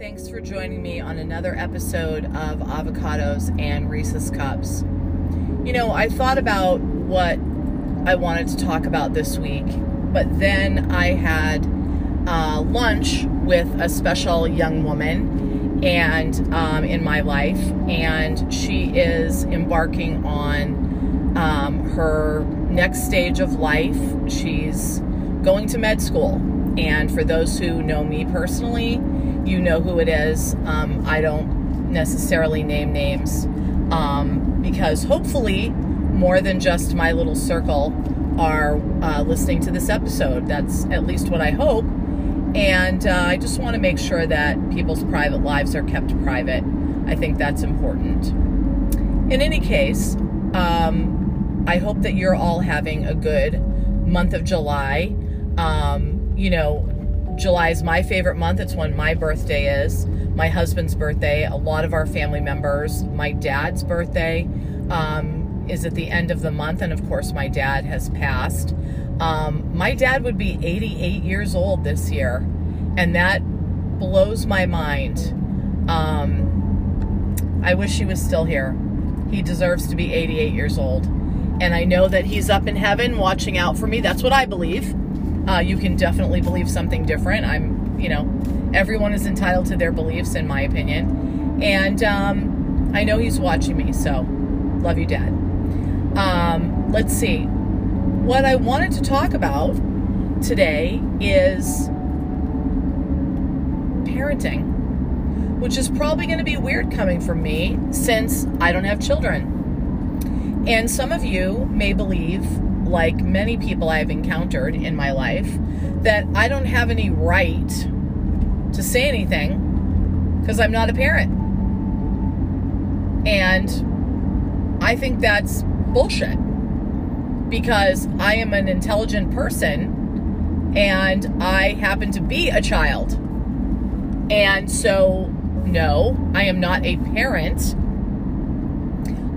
Thanks for joining me on another episode of Avocados and Reese's Cups. You know, I thought about what I wanted to talk about this week, but then I had uh, lunch with a special young woman and um, in my life, and she is embarking on um, her next stage of life. She's going to med school, and for those who know me personally, you know who it is. Um, I don't necessarily name names um, because hopefully more than just my little circle are uh, listening to this episode. That's at least what I hope. And uh, I just want to make sure that people's private lives are kept private. I think that's important. In any case, um, I hope that you're all having a good month of July. Um, you know, July is my favorite month. It's when my birthday is, my husband's birthday, a lot of our family members, my dad's birthday um, is at the end of the month. And of course, my dad has passed. Um, my dad would be 88 years old this year, and that blows my mind. Um, I wish he was still here. He deserves to be 88 years old. And I know that he's up in heaven watching out for me. That's what I believe. Uh, you can definitely believe something different. I'm, you know, everyone is entitled to their beliefs, in my opinion. And um, I know he's watching me, so love you, Dad. Um, let's see. What I wanted to talk about today is parenting, which is probably going to be weird coming from me since I don't have children. And some of you may believe like many people I've encountered in my life, that I don't have any right to say anything because I'm not a parent. And I think that's bullshit because I am an intelligent person and I happen to be a child. And so, no, I am not a parent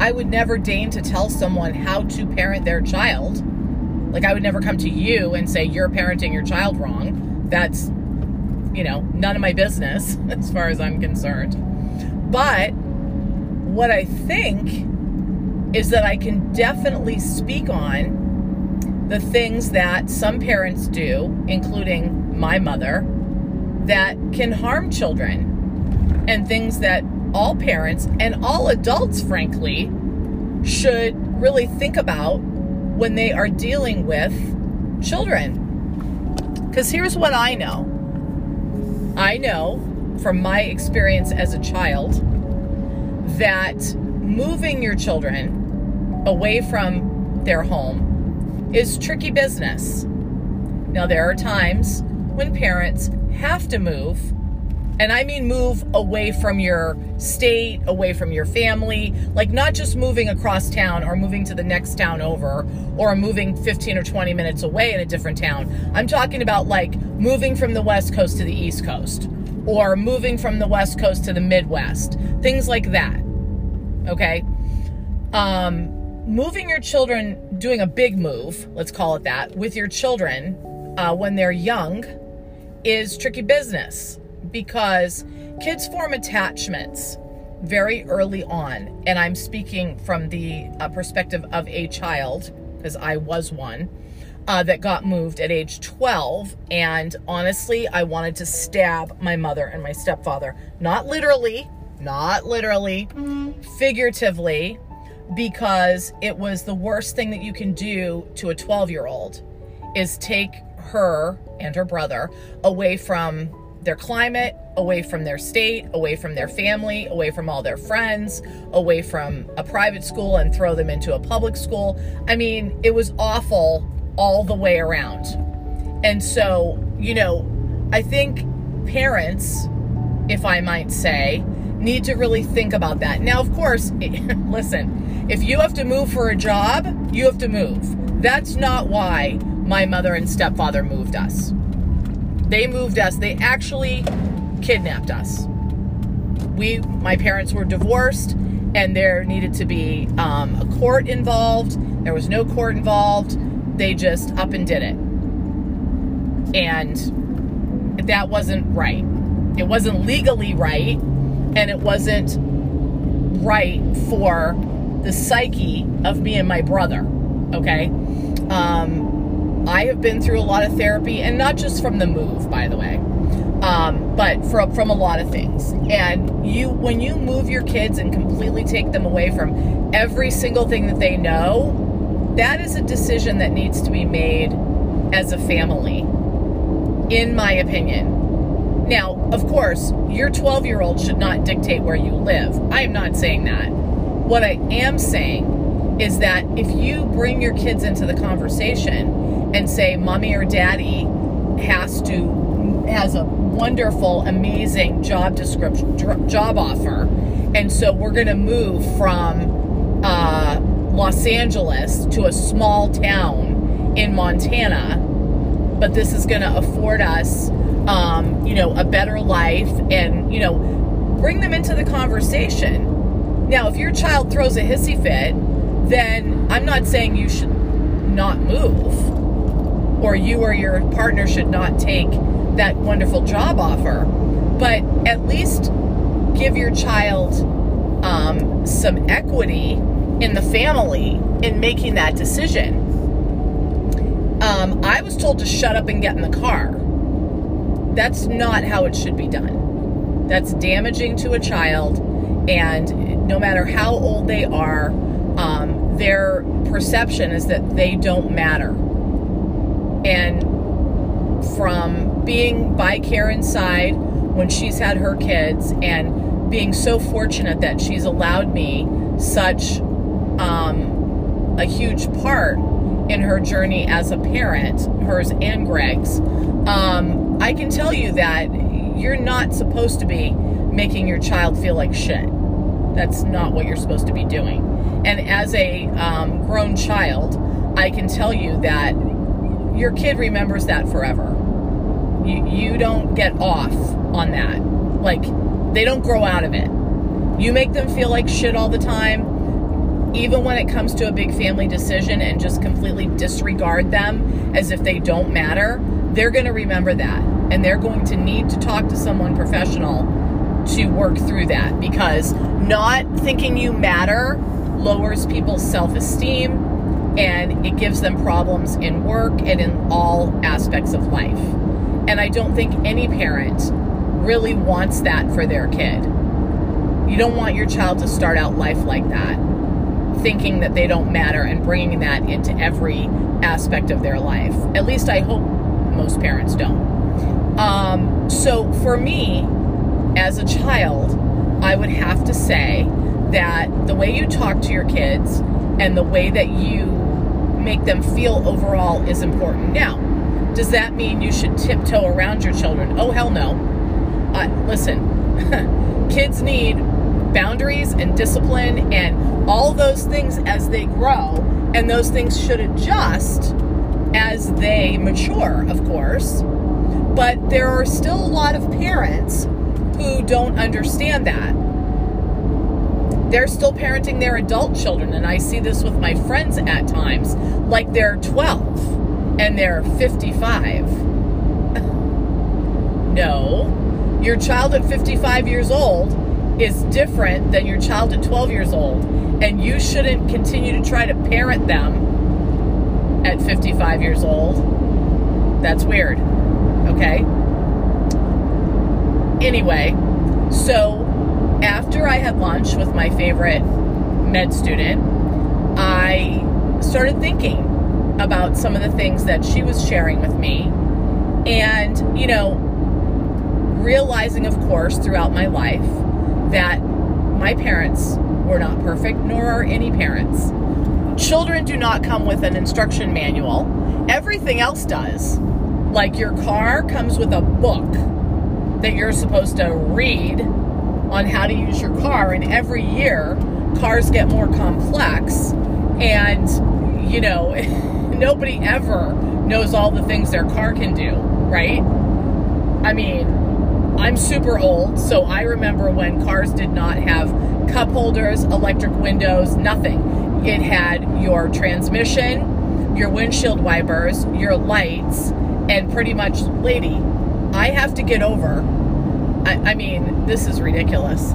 I would never deign to tell someone how to parent their child. Like, I would never come to you and say, you're parenting your child wrong. That's, you know, none of my business as far as I'm concerned. But what I think is that I can definitely speak on the things that some parents do, including my mother, that can harm children and things that all parents and all adults, frankly, should really think about when they are dealing with children. Because here's what I know I know from my experience as a child that moving your children away from their home is tricky business. Now, there are times when parents have to move and I mean move away from your state, away from your family, like not just moving across town or moving to the next town over or moving 15 or 20 minutes away in a different town. I'm talking about like moving from the West Coast to the East Coast or moving from the West Coast to the Midwest, things like that. Okay? Um, moving your children, doing a big move, let's call it that, with your children uh, when they're young is tricky business because kids form attachments very early on. And I'm speaking from the uh, perspective of a child, because I was one, uh, that got moved at age 12. And honestly, I wanted to stab my mother and my stepfather. Not literally, not literally, figuratively, because it was the worst thing that you can do to a 12 year old is take her and her brother away from their climate, away from their state, away from their family, away from all their friends, away from a private school and throw them into a public school. I mean, it was awful all the way around. And so, you know, I think parents, if I might say, need to really think about that. Now, of course, listen, if you have to move for a job, you have to move. That's not why my mother and stepfather moved us. They moved us. They actually kidnapped us. We, my parents were divorced, and there needed to be um, a court involved. There was no court involved. They just up and did it. And that wasn't right. It wasn't legally right, and it wasn't right for the psyche of me and my brother. Okay. Um, I have been through a lot of therapy, and not just from the move, by the way, um, but from from a lot of things. And you, when you move your kids and completely take them away from every single thing that they know, that is a decision that needs to be made as a family, in my opinion. Now, of course, your 12 year old should not dictate where you live. I am not saying that. What I am saying is that if you bring your kids into the conversation and say, mommy or daddy has to, has a wonderful, amazing job description, job offer, and so we're going to move from uh, Los Angeles to a small town in Montana, but this is going to afford us um, you know, a better life and, you know, bring them into the conversation. Now, if your child throws a hissy fit, then I'm not saying you should not move or you or your partner should not take that wonderful job offer, but at least give your child um, some equity in the family in making that decision. Um, I was told to shut up and get in the car that's not how it should be done. That's damaging to a child, and no matter how old they are, um, their perception is that they don't matter. And from being by Karen's side when she's had her kids, and being so fortunate that she's allowed me such um, a huge part in her journey as a parent, hers and Greg's. Um, I can tell you that you're not supposed to be making your child feel like shit. That's not what you're supposed to be doing. And as a um, grown child, I can tell you that your kid remembers that forever. You, you don't get off on that. Like, they don't grow out of it. You make them feel like shit all the time, even when it comes to a big family decision, and just completely disregard them as if they don't matter they're going to remember that and they're going to need to talk to someone professional to work through that because not thinking you matter lowers people's self esteem and it gives them problems in work and in all aspects of life. And I don't think any parent really wants that for their kid. You don't want your child to start out life like that, thinking that they don't matter and bringing that into every aspect of their life. At least I hope most parents don't. Um, so for me, as a child, I would have to say that the way you talk to your kids and the way that you make them feel overall is important. Now, does that mean you should tiptoe around your children? Oh, hell no. Uh, listen, kids need boundaries and discipline and all those things as they grow, and those things should adjust as they mature, of course. But there are still a lot of parents who don't understand that. They're still parenting their adult children, and I see this with my friends at times, like they're 12 and they're 55. no, your child at 55 years old is different than your child at 12 years old, and you shouldn't continue to try to parent them at 55 years old. That's weird. Okay? Anyway, so after I had lunch with my favorite med student, I started thinking about some of the things that she was sharing with me. And, you know, realizing, of course, throughout my life that my parents were not perfect, nor are any parents. Children do not come with an instruction manual. Everything else does. Like your car comes with a book that you're supposed to read on how to use your car. And every year, cars get more complex. And, you know, nobody ever knows all the things their car can do, right? I mean, I'm super old, so I remember when cars did not have cup holders, electric windows, nothing it had your transmission, your windshield wipers, your lights, and pretty much, lady, I have to get over I, I mean, this is ridiculous.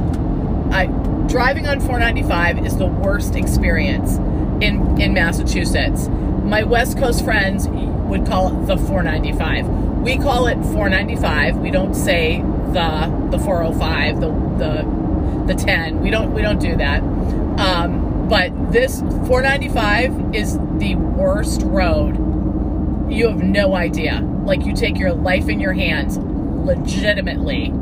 I driving on 495 is the worst experience in in Massachusetts. My West Coast friends would call it the 495. We call it 495. We don't say the the 405, the the the 10. We don't we don't do that. Um, but this 495 is the worst road. You have no idea. Like you take your life in your hands legitimately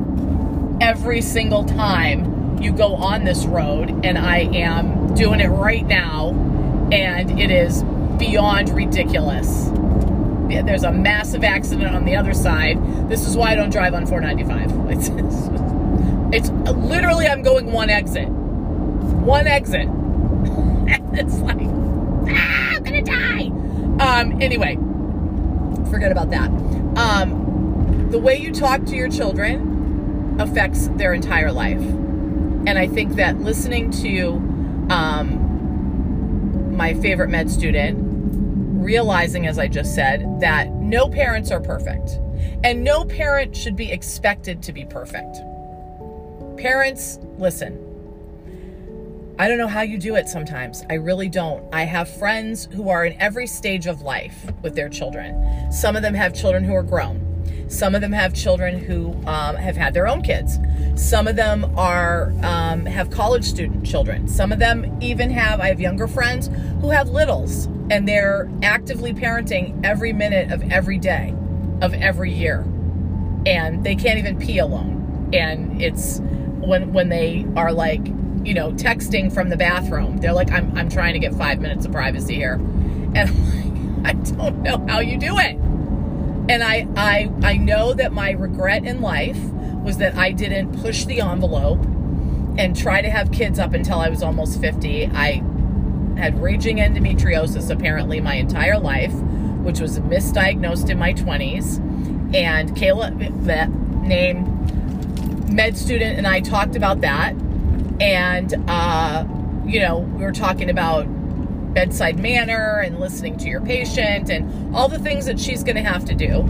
every single time you go on this road and I am doing it right now and it is beyond ridiculous. There's a massive accident on the other side. This is why I don't drive on 495. It's, it's, it's literally I'm going one exit. One exit. it's like, ah, I'm gonna die. Um, anyway, forget about that. Um, the way you talk to your children affects their entire life. And I think that listening to um, my favorite med student, realizing, as I just said, that no parents are perfect. And no parent should be expected to be perfect. Parents, listen. I don't know how you do it sometimes. I really don't. I have friends who are in every stage of life with their children. Some of them have children who are grown. Some of them have children who um, have had their own kids. Some of them are um, have college student children. Some of them even have. I have younger friends who have littles, and they're actively parenting every minute of every day, of every year, and they can't even pee alone. And it's when when they are like you know texting from the bathroom, they're like, "I'm I'm trying to get five minutes of privacy here," and I'm like, I don't know how you do it. And I, I, I know that my regret in life was that I didn't push the envelope and try to have kids up until I was almost 50. I had raging endometriosis apparently my entire life, which was misdiagnosed in my 20s. And Kayla, that name, med student, and I talked about that. And, uh, you know, we were talking about bedside manner and listening to your patient and all the things that she's going to have to do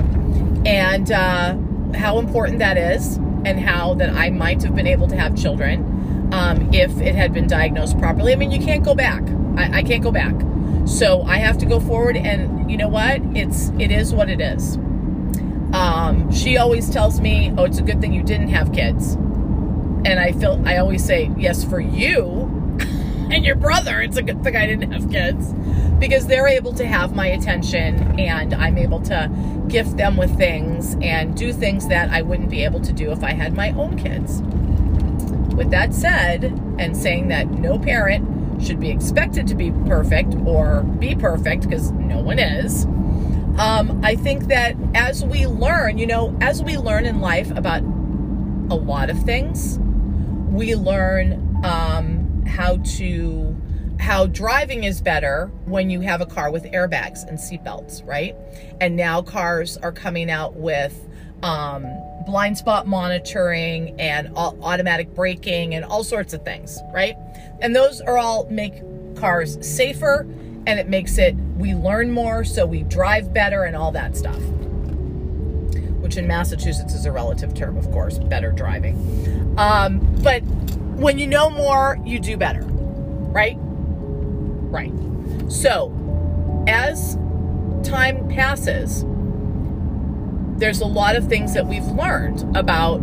and uh, how important that is and how that I might have been able to have children um, if it had been diagnosed properly. I mean, you can't go back. I, I can't go back. So I have to go forward and you know what? It's, it is what it is. Um, she always tells me, oh, it's a good thing you didn't have kids. And I feel, I always say, yes, for you, and your brother. It's a good thing I didn't have kids because they're able to have my attention and I'm able to gift them with things and do things that I wouldn't be able to do if I had my own kids. With that said, and saying that no parent should be expected to be perfect or be perfect because no one is. Um, I think that as we learn, you know, as we learn in life about a lot of things, we learn how to how driving is better when you have a car with airbags and seatbelts, right? And now cars are coming out with um, blind spot monitoring and automatic braking and all sorts of things, right? And those are all make cars safer and it makes it we learn more so we drive better and all that stuff. Which in Massachusetts is a relative term, of course, better driving. Um, but when you know more, you do better, right? Right. So, as time passes, there's a lot of things that we've learned about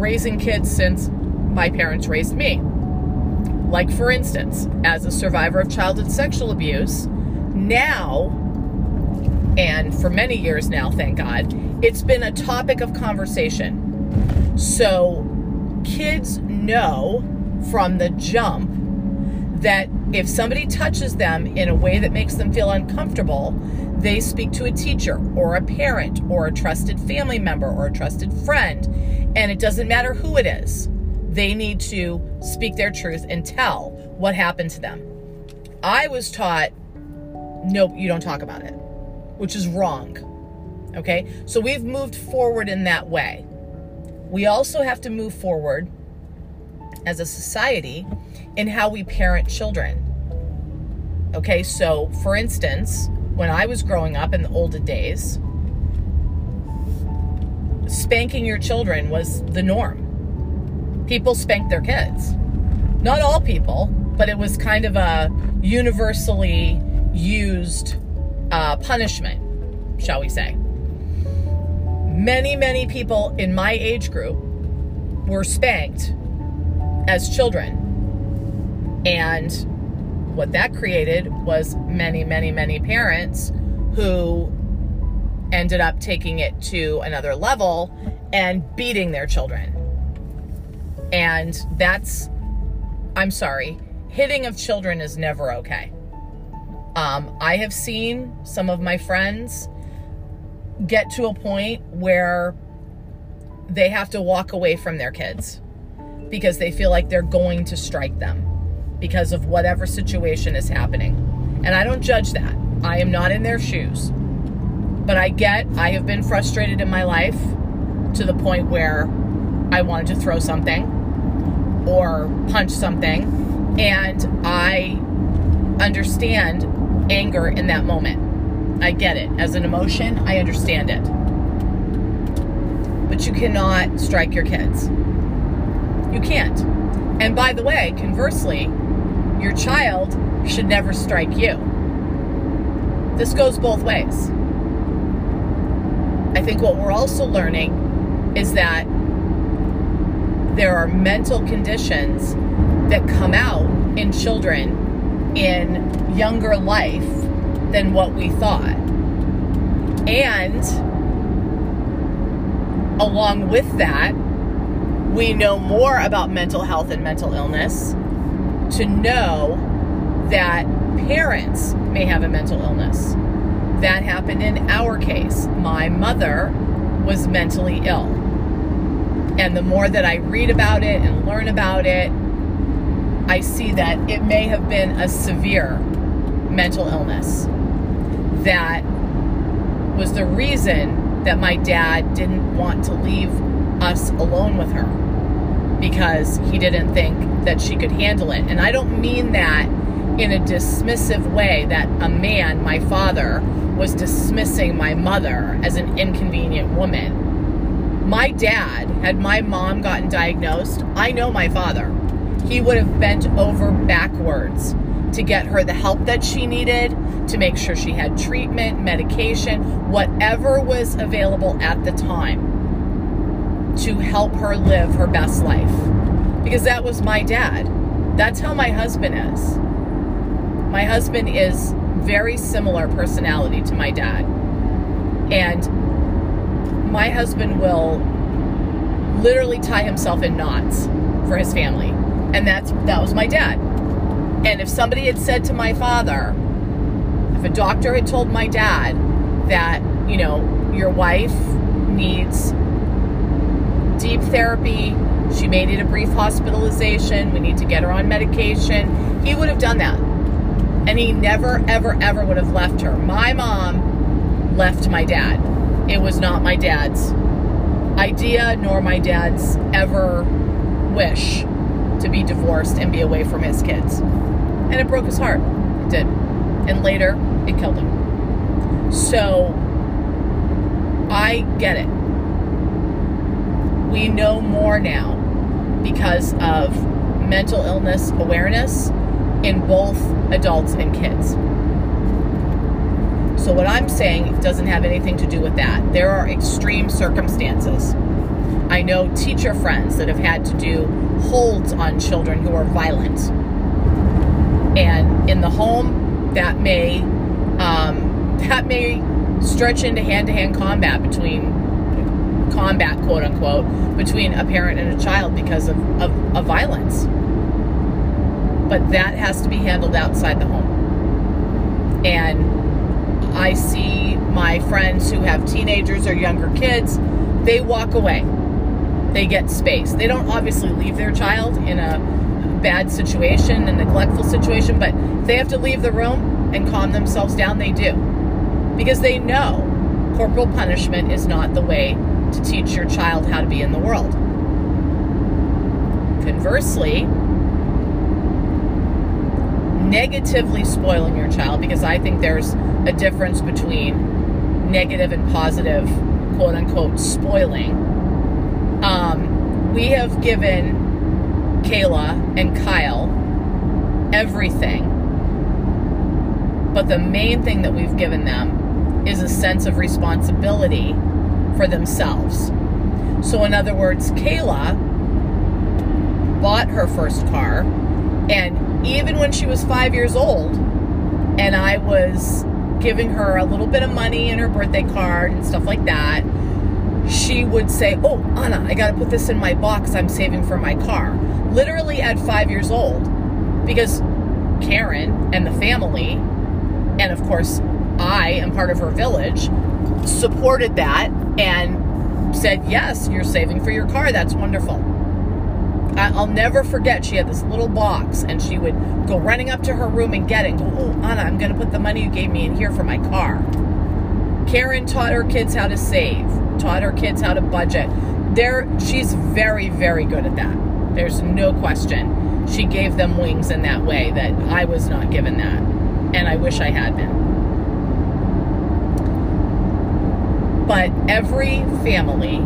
raising kids since my parents raised me. Like, for instance, as a survivor of childhood sexual abuse, now, and for many years now, thank God, it's been a topic of conversation. So, kids know from the jump that if somebody touches them in a way that makes them feel uncomfortable, they speak to a teacher or a parent or a trusted family member or a trusted friend. And it doesn't matter who it is, they need to speak their truth and tell what happened to them. I was taught, nope, you don't talk about it, which is wrong. Okay, so we've moved forward in that way. We also have to move forward as a society in how we parent children. Okay, so for instance, when I was growing up in the olden days, spanking your children was the norm. people spanked their kids. Not all people, but it was kind of a universally used uh, punishment, shall we say. Many, many people in my age group were spanked as children. And what that created was many, many, many parents who ended up taking it to another level and beating their children. And that's, I'm sorry, hitting of children is never okay. Um, I have seen some of my friends get to a point where they have to walk away from their kids because they feel like they're going to strike them because of whatever situation is happening. And I don't judge that. I am not in their shoes. But I get, I have been frustrated in my life to the point where I wanted to throw something or punch something. And I understand anger in that moment. I get it. As an emotion, I understand it. But you cannot strike your kids. You can't. And by the way, conversely, your child should never strike you. This goes both ways. I think what we're also learning is that there are mental conditions that come out in children in younger life than what we thought. And along with that, we know more about mental health and mental illness to know that parents may have a mental illness. That happened in our case. My mother was mentally ill. And the more that I read about it and learn about it, I see that it may have been a severe mental illness that was the reason that my dad didn't want to leave us alone with her because he didn't think that she could handle it. And I don't mean that in a dismissive way that a man, my father, was dismissing my mother as an inconvenient woman. My dad, had my mom gotten diagnosed, I know my father. He would have bent over backwards to get her the help that she needed, to make sure she had treatment, medication, whatever was available at the time to help her live her best life. Because that was my dad. That's how my husband is. My husband is very similar personality to my dad. And my husband will literally tie himself in knots for his family. And that's that was my dad. And if somebody had said to my father, if a doctor had told my dad that, you know, your wife needs deep therapy, she may need a brief hospitalization, we need to get her on medication, he would have done that and he never, ever, ever would have left her. My mom left my dad. It was not my dad's idea, nor my dad's ever wish to be divorced and be away from his kids. And it broke his heart. It did. And later, it killed him. So, I get it. We know more now because of mental illness awareness in both adults and kids. So, what I'm saying doesn't have anything to do with that. There are extreme circumstances. I know teacher friends that have had to do holds on children who are violent. And in the home, that may um, that may stretch into hand-to-hand combat between combat, quote unquote, between a parent and a child because of, of, of violence but that has to be handled outside the home. And I see my friends who have teenagers or younger kids, they walk away. They get space. They don't obviously leave their child in a bad situation, a neglectful situation, but they have to leave the room and calm themselves down, they do. Because they know corporal punishment is not the way to teach your child how to be in the world. Conversely, negatively spoiling your child because I think there's a difference between negative and positive, quote unquote, spoiling. Um, we have given Kayla and Kyle everything. But the main thing that we've given them is a sense of responsibility for themselves. So, in other words, Kayla bought her first car, and even when she was five years old, and I was giving her a little bit of money in her birthday card and stuff like that, she would say, Oh, Anna, I got to put this in my box I'm saving for my car. Literally at five years old, because Karen and the family, and of course, I am part of her village, supported that and said, Yes, you're saving for your car. That's wonderful. I'll never forget, she had this little box and she would go running up to her room and get it and go, Oh, Anna, I'm going to put the money you gave me in here for my car. Karen taught her kids how to save, taught her kids how to budget. There, she's very, very good at that. There's no question. She gave them wings in that way that I was not given that. And I wish I had been. But every family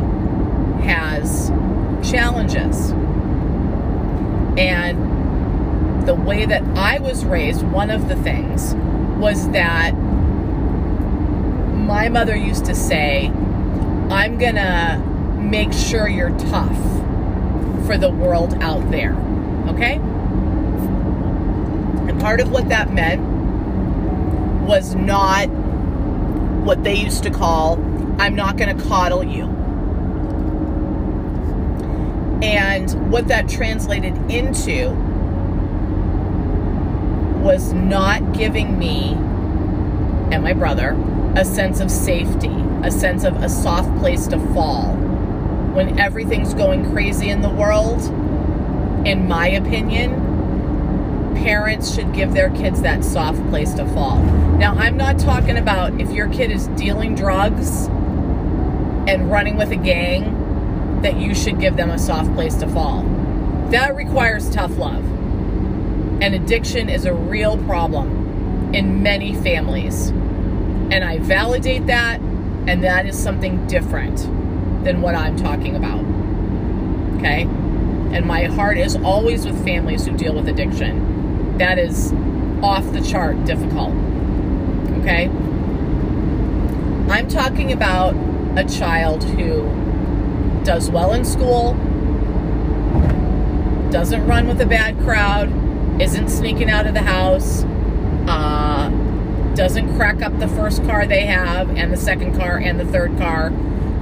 has challenges. And the way that I was raised, one of the things was that my mother used to say, I'm gonna make sure you're tough for the world out there. Okay? And part of what that meant was not what they used to call, I'm not gonna coddle you. And what that translated into was not giving me and my brother a sense of safety, a sense of a soft place to fall. When everything's going crazy in the world, in my opinion, parents should give their kids that soft place to fall. Now, I'm not talking about if your kid is dealing drugs and running with a gang that you should give them a soft place to fall. That requires tough love. And addiction is a real problem in many families. And I validate that, and that is something different than what I'm talking about. Okay? And my heart is always with families who deal with addiction. That is off the chart difficult. Okay? I'm talking about a child who does well in school, doesn't run with a bad crowd, isn't sneaking out of the house, uh, doesn't crack up the first car they have and the second car and the third car,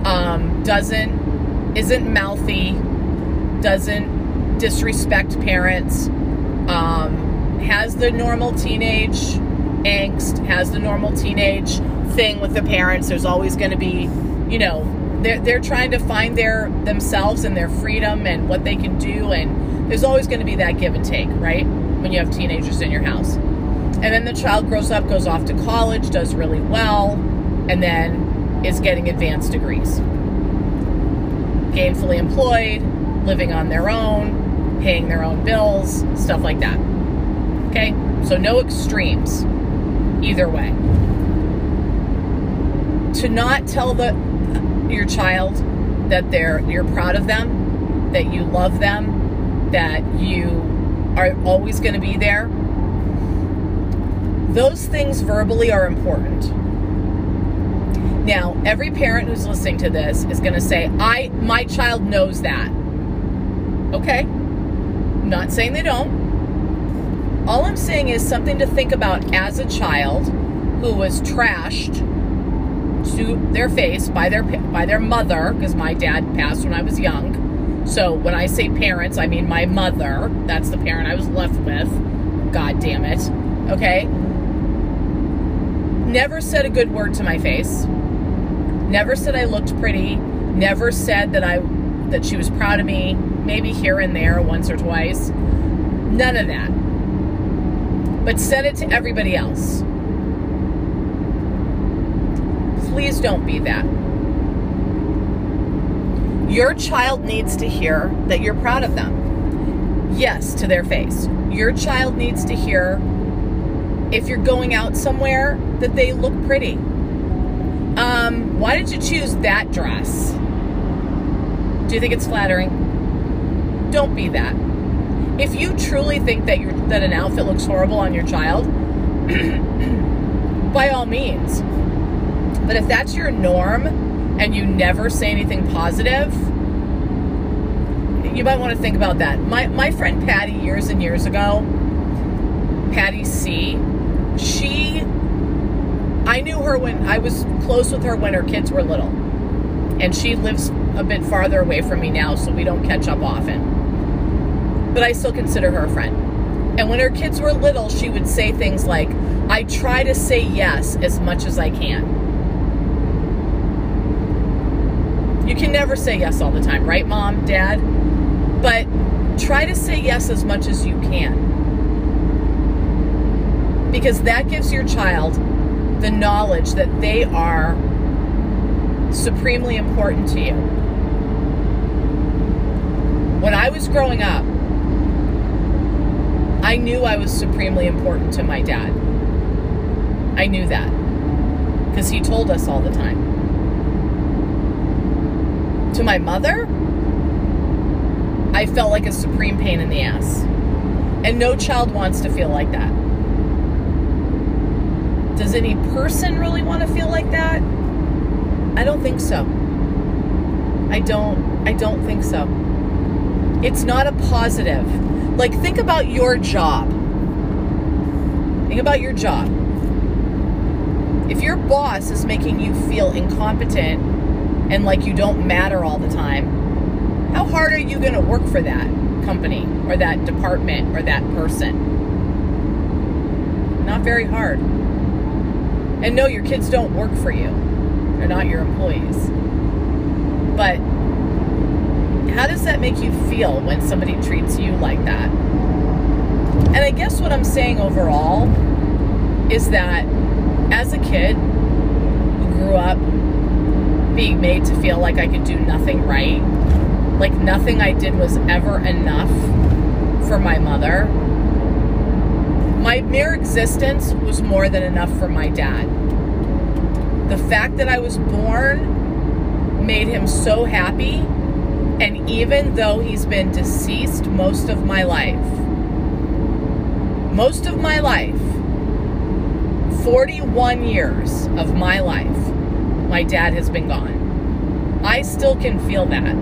um, doesn't isn't mouthy, doesn't disrespect parents, um, has the normal teenage angst, has the normal teenage thing with the parents. There's always going to be, you know, they're, they're trying to find their themselves and their freedom and what they can do and there's always going to be that give and take right? When you have teenagers in your house. And then the child grows up goes off to college does really well and then is getting advanced degrees. Gainfully employed living on their own paying their own bills stuff like that okay so no extremes either way to not tell the your child that they're you're proud of them, that you love them, that you are always going to be there. Those things verbally are important. Now, every parent who's listening to this is going to say, "I my child knows that." Okay? not saying they don't. All I'm saying is something to think about as a child who was trashed to their face by their by their mother because my dad passed when I was young. So when I say parents, I mean my mother. That's the parent I was left with. God damn it. Okay? Never said a good word to my face. Never said I looked pretty. Never said that I that she was proud of me, maybe here and there once or twice. None of that. But said it to everybody else. Please don't be that. Your child needs to hear that you're proud of them. Yes, to their face. Your child needs to hear if you're going out somewhere that they look pretty. Um, why did you choose that dress? Do you think it's flattering? Don't be that. If you truly think that you that an outfit looks horrible on your child, by all means. But if that's your norm and you never say anything positive, you might want to think about that. My my friend Patty years and years ago, Patty C, she I knew her when I was close with her when her kids were little. And she lives a bit farther away from me now, so we don't catch up often. But I still consider her a friend. And when her kids were little, she would say things like, I try to say yes as much as I can. You can never say yes all the time, right, mom, dad? But try to say yes as much as you can. Because that gives your child the knowledge that they are supremely important to you. When I was growing up, I knew I was supremely important to my dad. I knew that because he told us all the time. To my mother, I felt like a supreme pain in the ass. And no child wants to feel like that. Does any person really want to feel like that? I don't think so. I don't I don't think so. It's not a positive. Like think about your job. Think about your job. If your boss is making you feel incompetent and like you don't matter all the time, how hard are you going to work for that company or that department or that person? Not very hard. And no, your kids don't work for you. They're not your employees. But how does that make you feel when somebody treats you like that? And I guess what I'm saying overall is that as a kid who grew up being made to feel like I could do nothing right, like nothing I did was ever enough for my mother, my mere existence was more than enough for my dad. The fact that I was born made him so happy, and even though he's been deceased most of my life, most of my life, 41 years of my life, my dad has been gone. I still can feel that.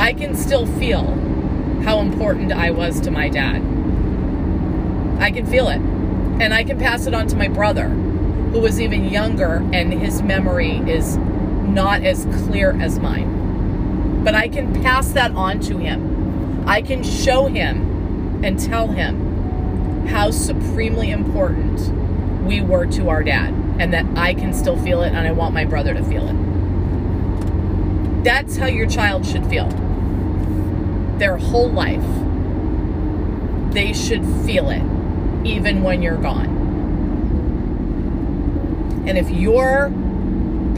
I can still feel how important I was to my dad. I can feel it. And I can pass it on to my brother, who was even younger, and his memory is not as clear as mine. But I can pass that on to him. I can show him and tell him how supremely important we were to our dad, and that I can still feel it, and I want my brother to feel it. That's how your child should feel their whole life, they should feel it even when you're gone. And if you're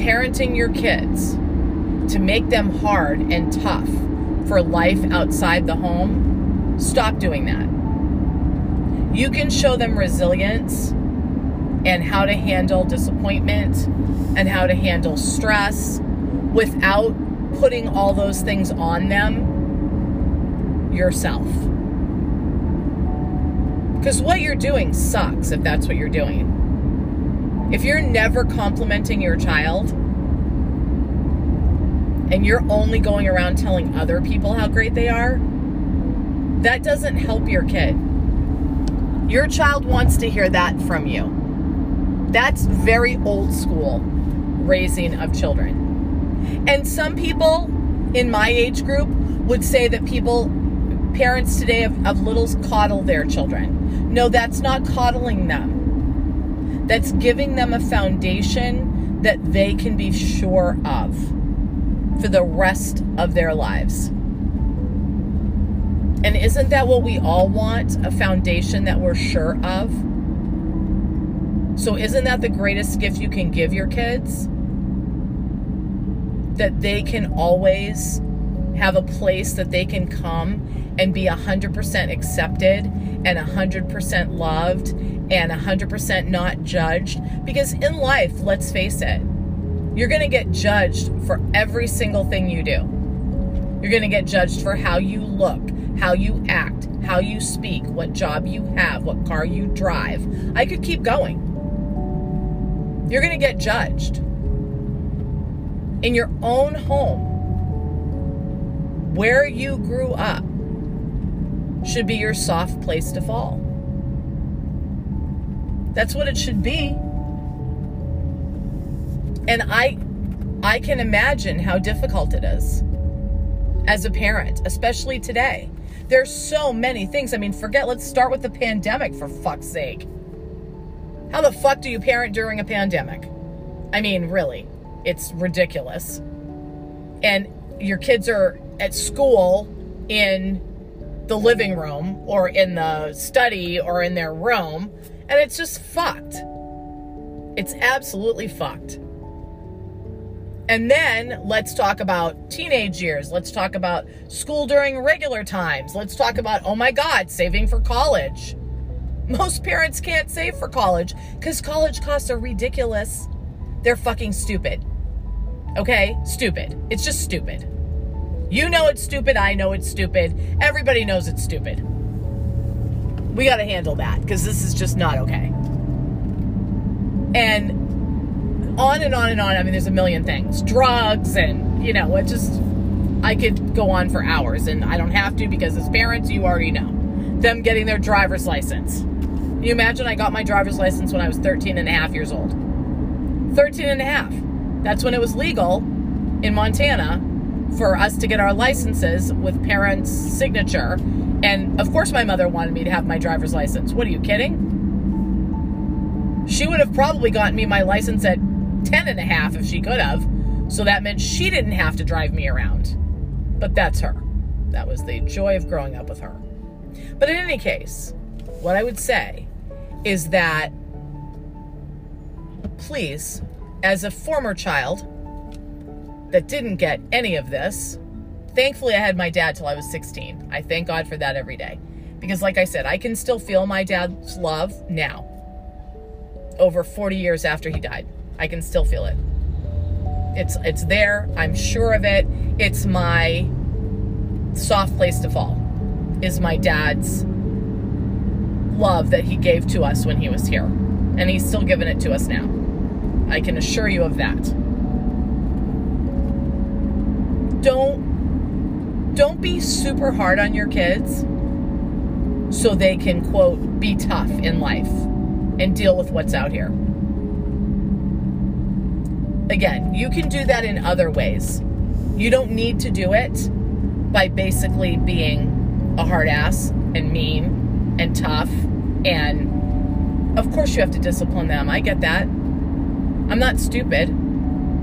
parenting your kids to make them hard and tough for life outside the home, stop doing that. You can show them resilience and how to handle disappointment and how to handle stress without putting all those things on them yourself. Because what you're doing sucks if that's what you're doing. If you're never complimenting your child and you're only going around telling other people how great they are, that doesn't help your kid. Your child wants to hear that from you. That's very old school raising of children. And some people in my age group would say that people parents today of, of littles coddle their children. No, that's not coddling them. That's giving them a foundation that they can be sure of for the rest of their lives. And isn't that what we all want? A foundation that we're sure of? So, isn't that the greatest gift you can give your kids? That they can always have a place that they can come and be 100% accepted and 100% loved and 100% not judged. Because in life, let's face it, you're going to get judged for every single thing you do. You're going to get judged for how you look, how you act, how you speak, what job you have, what car you drive. I could keep going. You're going to get judged in your own home. Where you grew up should be your soft place to fall. That's what it should be. And I I can imagine how difficult it is as a parent, especially today. There's so many things. I mean, forget, let's start with the pandemic for fuck's sake. How the fuck do you parent during a pandemic? I mean, really, it's ridiculous. And your kids are at school in the living room or in the study or in their room, and it's just fucked. It's absolutely fucked. And then let's talk about teenage years. Let's talk about school during regular times. Let's talk about, oh my God, saving for college. Most parents can't save for college because college costs are ridiculous. They're fucking stupid. Okay? Stupid. It's just stupid. You know it's stupid. I know it's stupid. Everybody knows it's stupid. We got to handle that because this is just not okay. And on and on and on. I mean, there's a million things drugs, and, you know, it just, I could go on for hours, and I don't have to because as parents, you already know. Them getting their driver's license. Can you imagine I got my driver's license when I was 13 and a half years old? 13 and a half. That's when it was legal in Montana for us to get our licenses with parents' signature. And of course, my mother wanted me to have my driver's license. What are you kidding? She would have probably gotten me my license at 10 and a half if she could have. So that meant she didn't have to drive me around. But that's her. That was the joy of growing up with her. But in any case, what I would say is that please, as a former child that didn't get any of this, thankfully I had my dad till I was 16. I thank God for that every day. Because, like I said, I can still feel my dad's love now, over 40 years after he died. I can still feel it. It's it's there. I'm sure of it. It's my soft place to fall. Is my dad's love that he gave to us when he was here. And he's still giving it to us now. I can assure you of that. Don't don't be super hard on your kids so they can quote be tough in life and deal with what's out here. Again, you can do that in other ways. You don't need to do it by basically being a hard ass and mean and tough. And of course, you have to discipline them. I get that. I'm not stupid.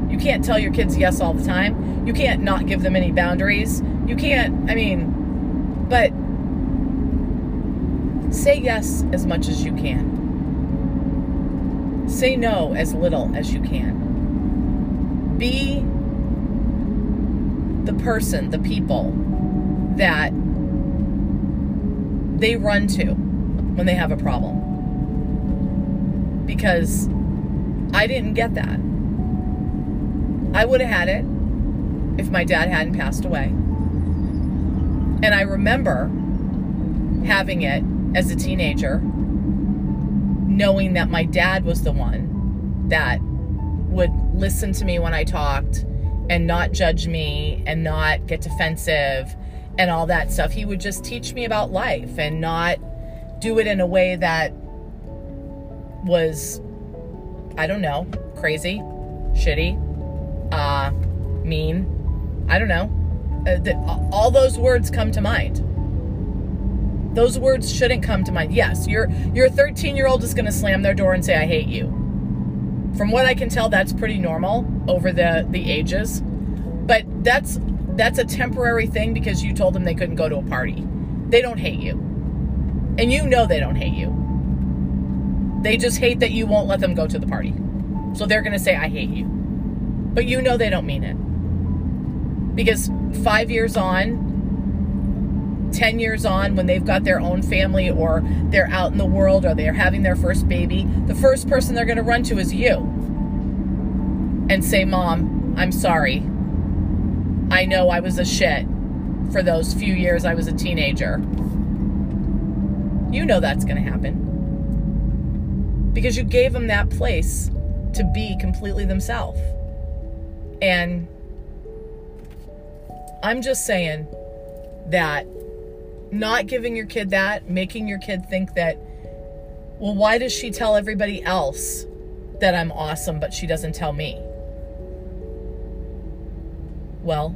You can't tell your kids yes all the time. You can't not give them any boundaries. You can't, I mean, but say yes as much as you can. Say no as little as you can be the person, the people that they run to when they have a problem. Because I didn't get that. I would have had it if my dad hadn't passed away. And I remember having it as a teenager, knowing that my dad was the one that would listen to me when I talked and not judge me and not get defensive and all that stuff. He would just teach me about life and not do it in a way that was, I don't know, crazy, shitty, uh, mean. I don't know. Uh, the, all those words come to mind. Those words shouldn't come to mind. Yes, your your 13 year old is going to slam their door and say, "I hate you." From what I can tell, that's pretty normal over the, the ages. But that's that's a temporary thing because you told them they couldn't go to a party. They don't hate you. And you know they don't hate you. They just hate that you won't let them go to the party. So they're going to say, I hate you. But you know they don't mean it. Because five years on, 10 years on, when they've got their own family or they're out in the world or they're having their first baby, the first person they're going to run to is you and say, Mom, I'm sorry. I know I was a shit for those few years I was a teenager. You know that's going to happen. Because you gave them that place to be completely themselves. And I'm just saying that not giving your kid that, making your kid think that, well, why does she tell everybody else that I'm awesome, but she doesn't tell me? Well,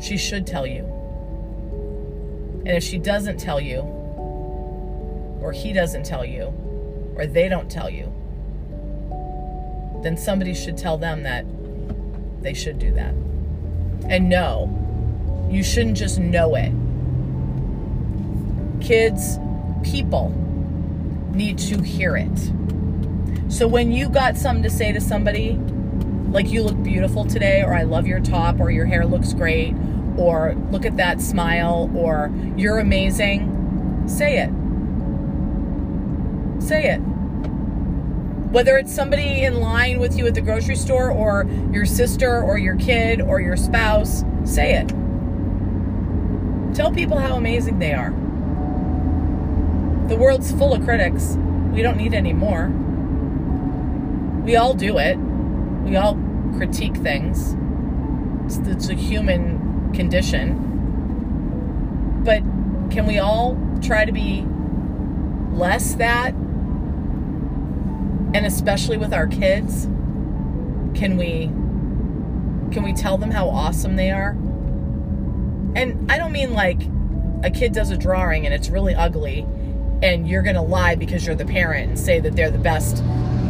she should tell you. And if she doesn't tell you, or he doesn't tell you, or they don't tell you, then somebody should tell them that they should do that. And no, you shouldn't just know it. Kids, people need to hear it. So when you got something to say to somebody, like you look beautiful today, or I love your top, or your hair looks great, or look at that smile, or you're amazing, say it. Say it. Whether it's somebody in line with you at the grocery store, or your sister, or your kid, or your spouse, say it. Tell people how amazing they are. The world's full of critics. We don't need any more. We all do it. We all critique things. It's, it's a human condition. But can we all try to be less that? And especially with our kids, can we can we tell them how awesome they are? And I don't mean like a kid does a drawing and it's really ugly and you're going to lie because you're the parent and say that they're the best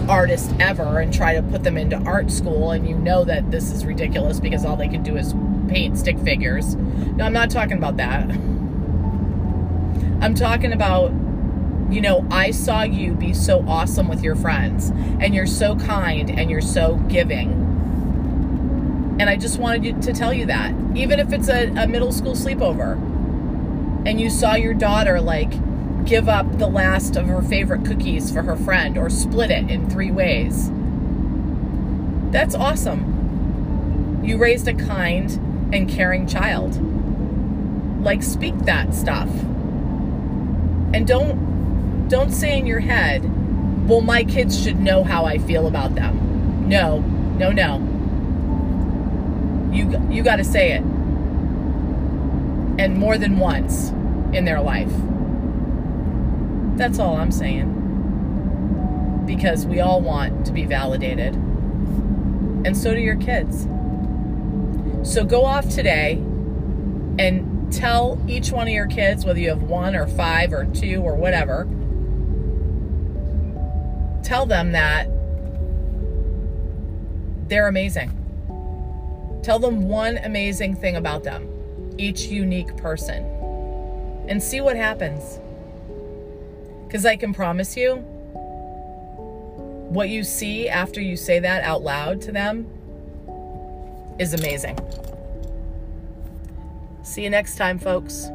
artist ever and try to put them into art school and you know that this is ridiculous because all they can do is paint stick figures. No, I'm not talking about that. I'm talking about you know, I saw you be so awesome with your friends and you're so kind and you're so giving. And I just wanted you to tell you that. Even if it's a, a middle school sleepover and you saw your daughter like give up the last of her favorite cookies for her friend or split it in three ways. That's awesome. You raised a kind and caring child. Like speak that stuff. And don't don't say in your head, "Well, my kids should know how I feel about them." No. No, no. You you got to say it. And more than once in their life. That's all I'm saying. Because we all want to be validated. And so do your kids. So go off today and tell each one of your kids, whether you have one or five or two or whatever, tell them that they're amazing. Tell them one amazing thing about them, each unique person, and see what happens. Because I can promise you, what you see after you say that out loud to them is amazing. See you next time, folks.